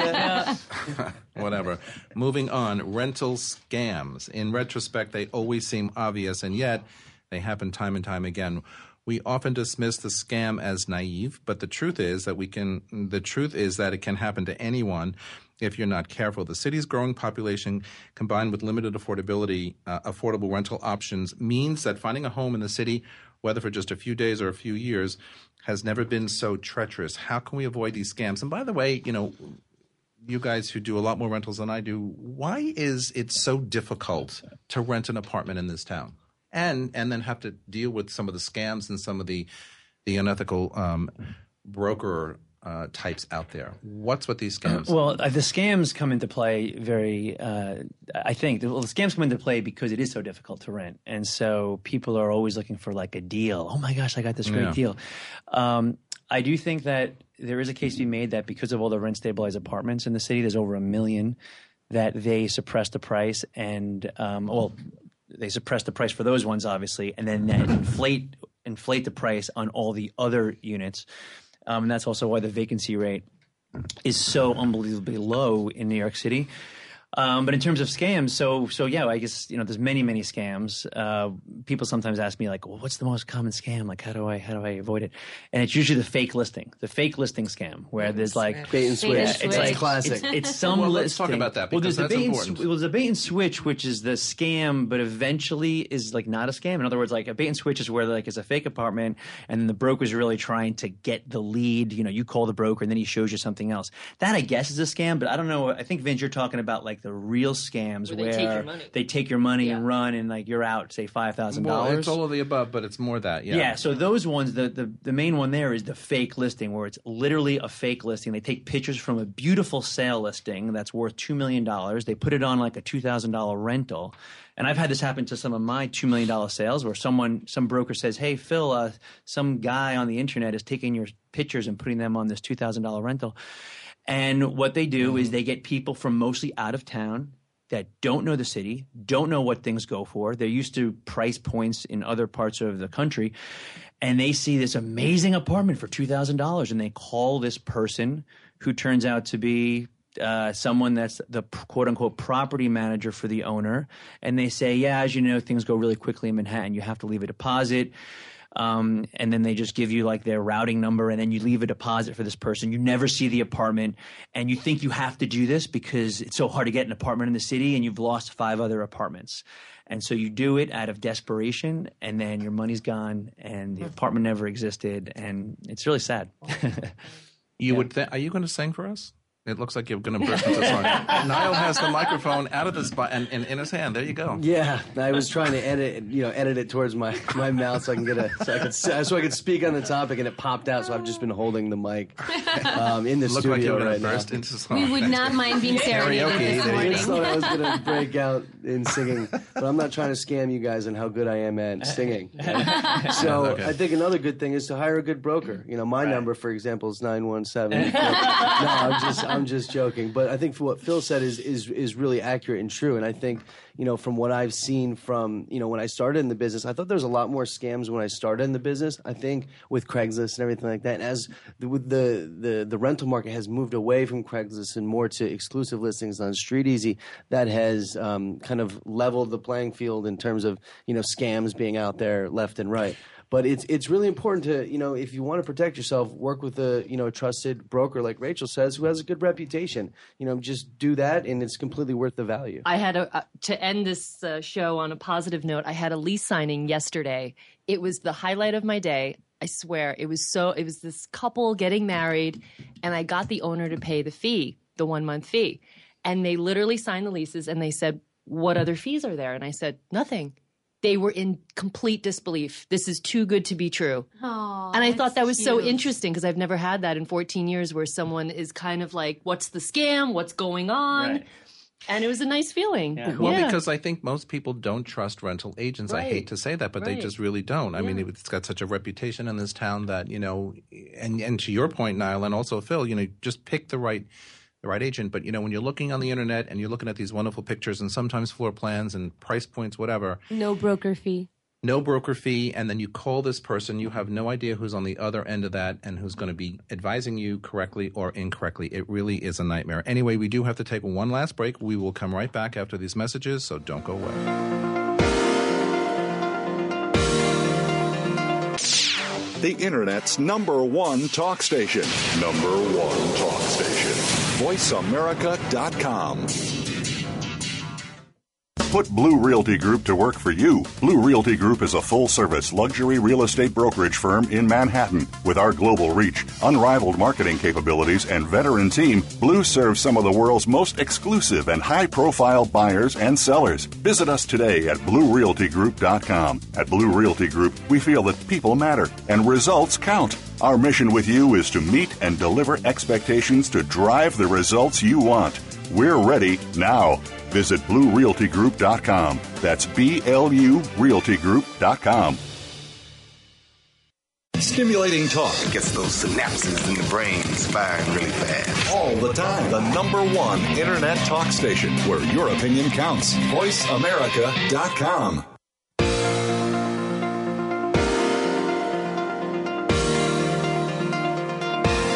that? Whatever. Moving on, rental scams. In retrospect, they always seem obvious, and yet they happen time and time again. We often dismiss the scam as naive, but the truth is that we can. The truth is that it can happen to anyone if you're not careful. The city's growing population, combined with limited affordability, uh, affordable rental options, means that finding a home in the city, whether for just a few days or a few years, has never been so treacherous. How can we avoid these scams? And by the way, you know, you guys who do a lot more rentals than I do, why is it so difficult to rent an apartment in this town, and and then have to deal with some of the scams and some of the the unethical um, broker uh, types out there. What's with these scams? Well, uh, the scams come into play very. Uh, I think well, the scams come into play because it is so difficult to rent, and so people are always looking for like a deal. Oh my gosh, I got this great Yeah. deal. Um, I do think that there is a case to be made that because of all the rent stabilized apartments in the city, there's over a million that they suppress the price and um, well, they suppress the price for those ones obviously, and then that inflate inflate the price on all the other units. Um, and that's also why the vacancy rate is so unbelievably low in New York City. Um, but in terms of scams, so so yeah, I guess you know there's many many scams. Uh, people sometimes ask me like, well, what's the most common scam? Like, how do I how do I avoid it? And it's usually the fake listing, the fake listing scam, where there's like Bait and switch. and it's switch. like classic. It's, it's some Well, let's talk about that, well, there's the that's bait and important. sw- well, there's a bait and switch, which is the scam, but eventually is like not a scam. In other words, like a bait and switch is where like it's a fake apartment, and then the broker's really trying to get the lead. You know, you call the broker, and then he shows you something else. That I guess is a scam, but I don't know. I think Vince, you're talking about like the real scams Where where, they take your money. they take your money and run, and like you're out, say five thousand well, dollars. it's all of the above, but it's more that. Yeah. Yeah. so those ones, the, the the main one there is the fake listing, where it's literally a fake listing. They take pictures from a beautiful sale listing that's worth two million dollars. They put it on like a two thousand dollar rental, and I've had this happen to some of my two million dollar sales, where someone, some broker says, "Hey, Phil, uh, some guy on the internet is taking your pictures and putting them on this two thousand dollar rental." And what they do is they get people from mostly out of town that don't know the city, don't know what things go for. They're used to price points in other parts of the country, and they see this amazing apartment for two thousand dollars, and they call this person who turns out to be uh, someone that's the quote unquote property manager for the owner, and they say, "Yeah, as you know, things go really quickly in Manhattan. You have to leave a deposit." Um, and then they just give you like their routing number, and then you leave a deposit for this person. You never see the apartment, and you think you have to do this because it's so hard to get an apartment in the city, and you've lost five other apartments. And so you do it out of desperation, and then your money's gone, and the apartment never existed, and it's really sad. You would think. Are you going to sing for us? It looks like you're going to burst into song. Nile has the microphone out of the spot and, and in his hand. There you go. Yeah, I was trying to edit, you know, edit it towards my, my mouth so I can get a so I could so I could speak on the topic, and it popped out. So I've just been holding the mic um, in the Looked like you studio were right to now. into song. We would not mind being serenaded Karaoke, this there I thought I was going to break out in singing, but I'm not trying to scam you guys on how good I am at singing. So Okay. I think another good thing is to hire a good broker. You know, my number, for example, is nine one seven. No, I'm just I'm just joking. But I think what Phil said is is is really accurate and true. And I think you know from what I've seen from you know when I started in the business, I thought there was a lot more scams when I started in the business. I think with Craigslist and everything like that. And as the, with the the the rental market has moved away from Craigslist and more to exclusive listings on StreetEasy, that has um, kind of leveled the playing field in terms of you know scams being out there left and right. But it's it's really important to you know if you want to protect yourself, work with a you know a trusted broker like Rachel says who has a good reputation. You know, just do that, and it's completely worth the value. I had a uh, to end this uh, show on a positive note. I had a lease signing yesterday. It was the highlight of my day. I swear, it was so. It was this couple getting married, and I got the owner to pay the fee, the one month fee, and they literally signed the leases, and they said, "What other fees are there?" And I said, "Nothing." They were in complete disbelief. This is too good to be true. Aw, And I thought that was so interesting because I've never had that in 14 years where someone is kind of like, what's the scam? What's going on? Right. And it was a nice feeling. Yeah. Well, Yeah. because I think most people don't trust rental agents. I hate to say that, but they just really don't. I mean, it's got such a reputation in this town that you know, and and to your point, Nile, and also Phil, you know, just pick the right the right agent. But you know, when you're looking on the internet and you're looking at these wonderful pictures and sometimes floor plans and price points, whatever, No broker fee. no broker fee, and then you call this person, you have no idea who's on the other end of that and who's going to be advising you correctly or incorrectly. It really is a nightmare. Anyway, we do have to take one last break. We will come right back after these messages, so don't go away. The Internet's number one talk station. Number one talk station. VoiceAmerica.com. Put Blue Realty Group to work for you. Blue Realty Group is a full service luxury real estate brokerage firm in Manhattan. With our global reach, unrivaled marketing capabilities, and veteran team, Blue serves some of the world's most exclusive and high profile buyers and sellers. Visit us today at BlueRealtyGroup.com. At Blue Realty Group, we feel that people matter and results count. Our mission with you is to meet and deliver expectations to drive the results you want. We're ready now. Visit BlueRealtyGroup.com. That's B L U RealtyGroup.com. Stimulating talk It gets those synapses in the brain firing really fast. all the time. The number one internet talk station where your opinion counts. VoiceAmerica.com.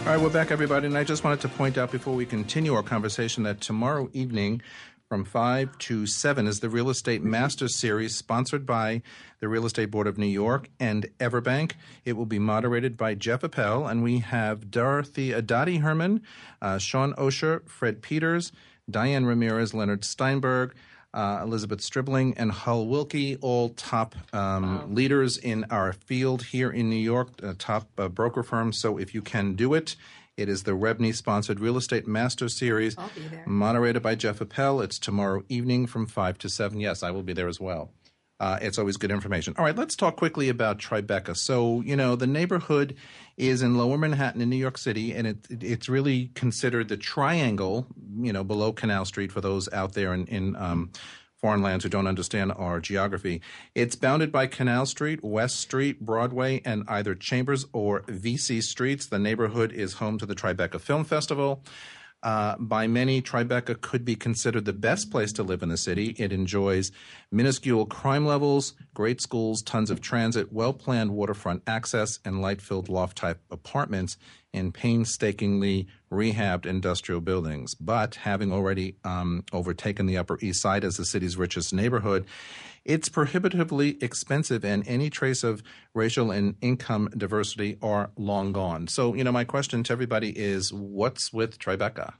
All right, we're back, everybody, and I just wanted to point out before we continue our conversation that tomorrow evening from 5 to 7 is the Real Estate Master Series sponsored by the Real Estate Board of New York and Everbank. It will be moderated by Jeff Appel, and we have Dorothy Adati Herman, uh, Shaun Osher, Fred Peters, Diane Ramirez, Leonard Steinberg, uh, Elizabeth Stribling, and Hall Willkie, all top um, leaders in our field here in New York, uh, top uh, broker firms. So if you can do it, it is the REBNY sponsored Real Estate Master Series, moderated by Jeff Appel. It's tomorrow evening from 5 to 7. Yes, I will be there as well. Uh, it's always good information. All right, let's talk quickly about Tribeca. So, you know, the neighborhood is in Lower Manhattan in New York City, and it, it's really considered the triangle, you know, below Canal Street for those out there in, in um, foreign lands who don't understand our geography. It's bounded by Canal Street, West Street, Broadway, and either Chambers or Vesey streets. The neighborhood is home to the Tribeca Film Festival. Uh, by many, Tribeca could be considered the best place to live in the city. It enjoys minuscule crime levels, great schools, tons of transit, well planned waterfront access, and light filled loft type apartments in painstakingly rehabbed industrial buildings. But having already um, overtaken the Upper East Side as the city's richest neighborhood, it's prohibitively expensive, and any trace of racial and income diversity are long gone. So, you know, my question to everybody is what's with Tribeca?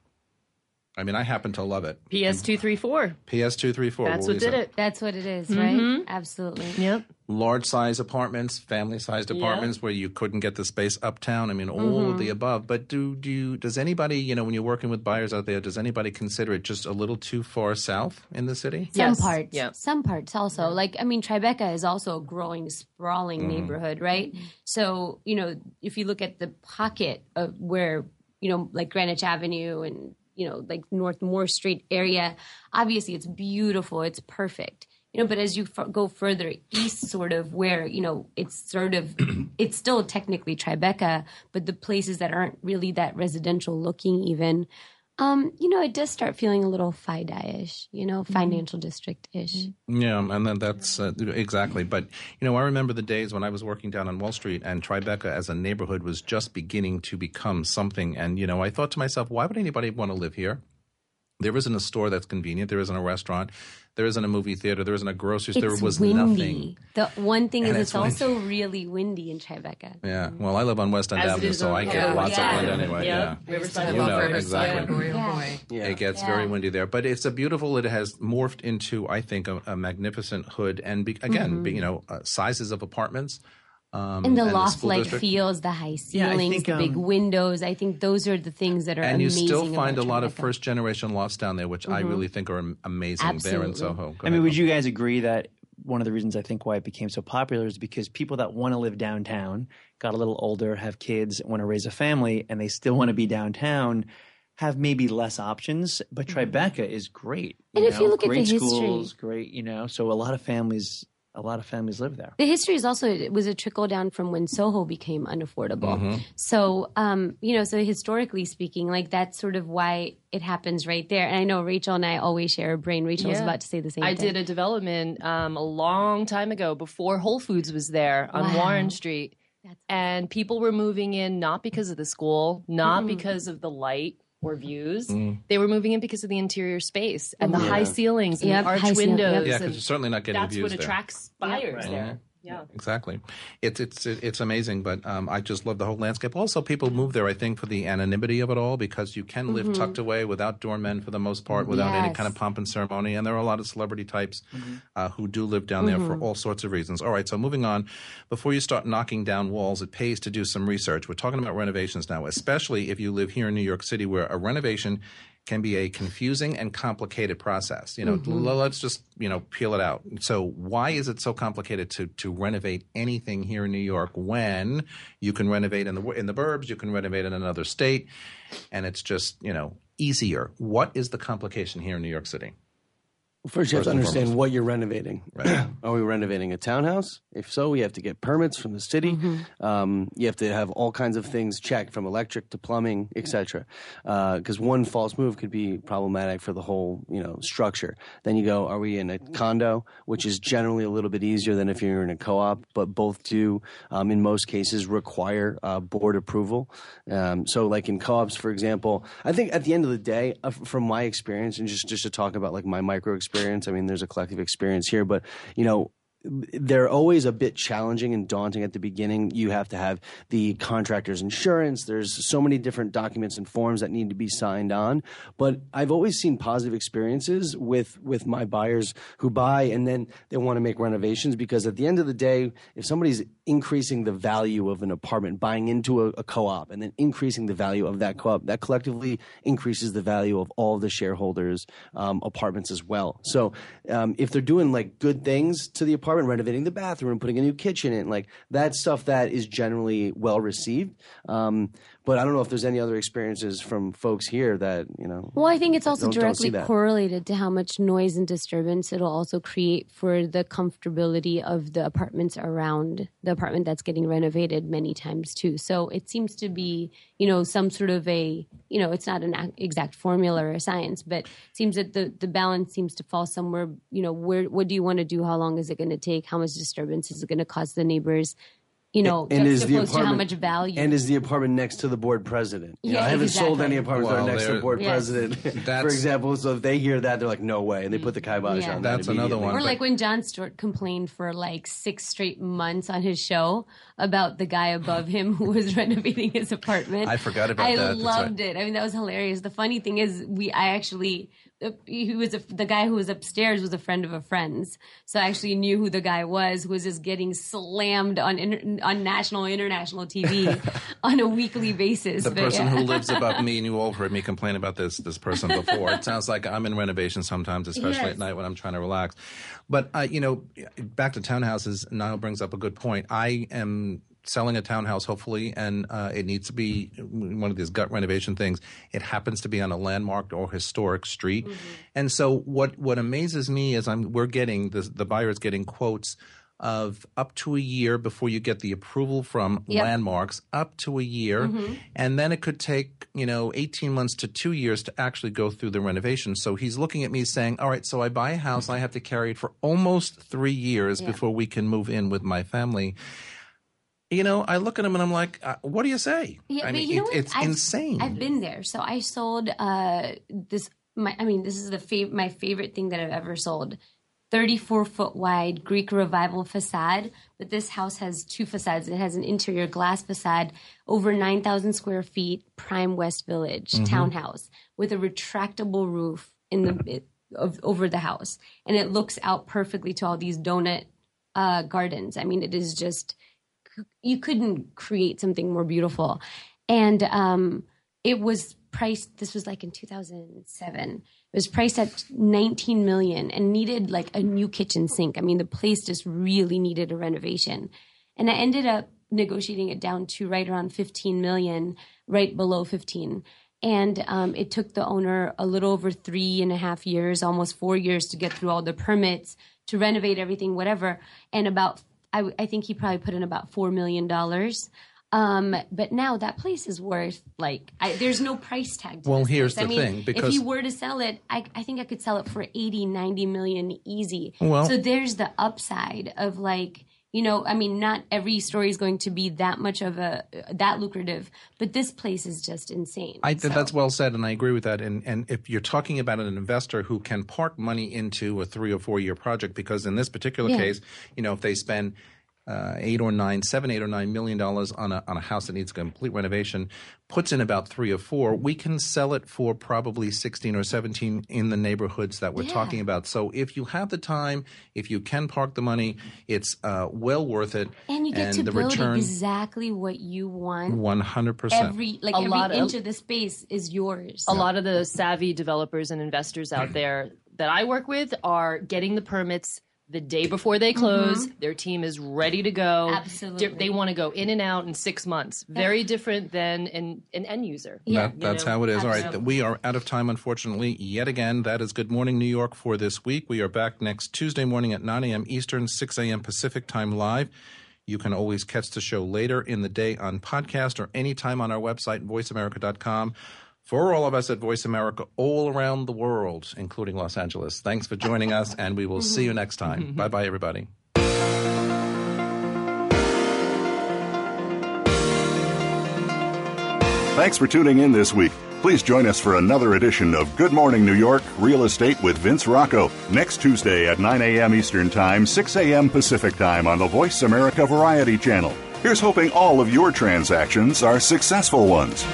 I mean, I happen to love it. PS two three four. PS two three four. That's what did it. That's what it is, mm-hmm. right? Absolutely. Yep. Large size apartments, family sized apartments where you couldn't get the space uptown. I mean, all of the above. But do do you, does anybody, you know, when you're working with buyers out there, does anybody consider it just a little too far south in the city? Some Yes. parts. Yeah. Some parts also. Like, I mean, Tribeca is also a growing, sprawling mm-hmm. neighborhood, right? So, you know, if you look at the pocket of where, you know, like Greenwich Avenue and, you know, like North Moore Street area, obviously it's beautiful, it's perfect. You know, but as you f- go further east, sort of where you know it's sort of, it's still technically Tribeca, but the places that aren't really that residential looking, even, um, you know, it does start feeling a little FiDi-ish, you know, financial district-ish. Yeah, and then that's uh, exactly. But you know, I remember the days when I was working down on Wall Street, and Tribeca as a neighborhood was just beginning to become something. And you know, I thought to myself, why would anybody want to live here? There isn't a store that's convenient. There isn't a restaurant. There isn't a movie theater. There isn't a grocery store. There It's was windy. nothing. The one thing And is it's it's also really windy in Tribeca. Yeah. Well, I live on West End As Avenue, so I get yeah. lots Yeah. of wind anyway. Yep. Yeah. Riverside You know, exactly. oh Yeah. Yeah. It gets Yeah. very windy there, but it's a beautiful. It has morphed into, I think, a, a magnificent hood, and be, again, be, you know, uh, sizes of apartments. Um, And the school loft-like district. feels, the high Yeah, ceilings, think, the big um, windows. I think those are the things that are and you amazing. still find a lot of Mm-hmm. first generation lofts down there, which I really think are am- amazing there in Soho. Go I ahead, mean, would you guys agree that one of the reasons I think why it became so popular is because people that want to live downtown, got a little older, have kids, want to raise a family, and they still want to be downtown, have maybe less options. But Tribeca is great. Mm-hmm. And if you know, look at the great history- schools, great, you know, so a lot of families, a lot of families live there. The history is also it was a trickle down from when Soho became unaffordable. Mm-hmm. So, um, you know, so historically speaking, like that's sort of why it happens right there. And I know Rachel and I always share a brain. Rachel was about to say the same thing. I thing. did a development um, a long time ago before Whole Foods was there on Wow. Warren Street. and people were moving in not because of the school, not Mm-hmm. because of the light or views. Mm. They were moving in because of the interior space and the high ceilings and Yep, the arch high ceiling, windows. Yeah, because you're certainly not getting that's views what there. attracts buyers there. Yeah. Exactly. It's it's it's amazing, but um, I just love the whole landscape. Also, people move there, I think, for the anonymity of it all because you can live tucked away without doormen for the most part, without any kind of pomp and ceremony. And there are a lot of celebrity types uh, who do live down there for all sorts of reasons. All right, so moving on. Before you start knocking down walls, it pays to do some research. We're talking about renovations now, especially if you live here in New York City, where a renovation can be a confusing and complicated process. You know, l- mm-hmm. let's just you know peel it out. So, why is it so complicated to to renovate anything here in New York when you can renovate in the in the burbs, you can renovate in another state, and it's just you know easier? What is the complication here in New York City? First, you have to understand foremost. what you're renovating. Are we renovating a townhouse? If so, we have to get permits from the city. Um, you have to have all kinds of things checked, from electric to plumbing, etc. Because one false move could be problematic for the whole, you know, structure. Then you go, are we in a condo, which is generally a little bit easier than if you're in a co-op, but both do, um, in most cases, require uh, board approval. Um, so, like in co-ops, for example, I think at the end of the day, uh, from my experience, and just just to talk about like my micro experience, I mean, there's a collective experience here, but you know, they're always a bit challenging and daunting at the beginning. You have to have the contractor's insurance. There's so many different documents and forms that need to be signed on. But I've always seen positive experiences with with my buyers who buy and then they want to make renovations because at the end of the day, if somebody's increasing the value of an apartment, buying into a, a co-op, and then increasing the value of that co-op, that collectively increases the value of all the shareholders' um, apartments as well. So um, if they're doing like good things to the apartment, renovating the bathroom, putting a new kitchen in, like that stuff that is generally well received. Um, but I don't know if there's any other experiences from folks here that you know. Well, I think it's also Don't- don't directly correlated to how much noise and disturbance it'll also create for the comfortability of the apartments around the apartment that's getting renovated many times too. So it seems to be, you know, some sort of a, you know, it's not an exact formula or science, but it seems that the the balance seems to fall somewhere. You know, where what do you want to do? How long is it going to take? How much disturbance is it going to cause the neighbors? You know, and is the juxtaposed to how apartment much value. And is the apartment next to the board president? You know, Yeah, I haven't sold any apartments that are next to the board Yes. president, for example. So if they hear that, they're like, "No way!" and they put the kibosh Yeah. on. that That's another one. Or like when Jon Stewart complained for like six straight months on his show about the guy above him who was renovating his apartment. I forgot about I that. That's loved right. it. I mean, that was hilarious. The funny thing is, we I actually he was a, the guy who was upstairs was a friend of a friend's, so I actually knew who the guy was who was just getting slammed on inter, on national international TV on a weekly basis. The But, person yeah. who lives above me, and you all heard me complain about this this person before. It sounds like I'm in renovation sometimes, especially Yes. at night when I'm trying to relax. But uh, you know, back to townhouses. Nile brings up a good point. I am selling a townhouse, hopefully, and uh, it needs to be one of these gut renovation things. It happens to be on a landmarked or historic street, and so what what amazes me is I'm we're getting the the buyer is getting quotes. Of up to a year before you get the approval from Yep. landmarks, up to a year, and then it could take you know eighteen months to two years to actually go through the renovation. So he's looking at me saying, "All right, so I buy a house, I have to carry it for almost three years before we can move in with my family." You know, I look at him and I'm like, uh, "What do you say?" Yeah, I mean, you know it- it's I've- insane. I've been there. So I sold uh, this. My, I mean, this is the fav- my favorite thing that I've ever sold. 34 foot wide Greek revival facade, but this house has two facades. It has an interior glass facade over 9,000 square feet, prime West Village Mm-hmm. townhouse with a retractable roof in the of, over the house, and it looks out perfectly to all these donut uh, gardens. I mean, it is just you couldn't create something more beautiful. And um, it was priced. This was like in 2007. It was priced at 19 million and needed like a new kitchen sink. I mean, the place just really needed a renovation. And I ended up negotiating it down to right around 15 million, right below 15. And um, it took the owner a little over three and a half years, almost four years to get through all the permits to renovate everything, whatever. And about, I, I think he probably put in about $4 million. Um, but now that place is worth like I, there's no price tag. To Well, here's place. the I mean, thing, if because- you were to sell it, I, I think I could sell it for 80, 90 million easy. Well- so there's the upside of like you know, I mean, not every story is going to be that much of a that lucrative, but this place is just insane. I So- that's well said, and I agree with that. And and if you're talking about an investor who can park money into a three or four year project, because in this particular Yeah. case, you know, if they spend uh, eight or nine, seven, eight or nine million dollars on a on a house that needs complete renovation, puts in about three or four. We can sell it for probably sixteen or seventeen in the neighborhoods that we're Yeah. talking about. So if you have the time, if you can park the money, it's uh, well worth it. And you get to the build return, exactly what you want. one hundred percent. Every like A every lot of- inch of the space is yours. a lot of the savvy developers and investors out there that I work with are getting the permits the day before they close. Their team is ready to go. Mm-hmm. Absolutely. Di- They want to go in and out in six months. Very different than an, an end user. Yeah. That, that's know, how it is. All right, we are out of time, unfortunately, yet again. That is Good Morning New York for this week. We are back next Tuesday morning at 9 a.m. Eastern, 6 a.m. Pacific time live. You can always catch the show later in the day on podcast or anytime on our website, voiceamerica.com. For all of us at Voice America all around the world, including Los Angeles, thanks for joining us, and we will see you next time. bye bye, everybody. Thanks for tuning in this week. Please join us for another edition of Good Morning New York Real Estate with Vince Rocco next Tuesday at 9 a.m. Eastern Time, 6 a.m. Pacific Time on the Voice America Variety Channel. Here's hoping all of your transactions are successful ones.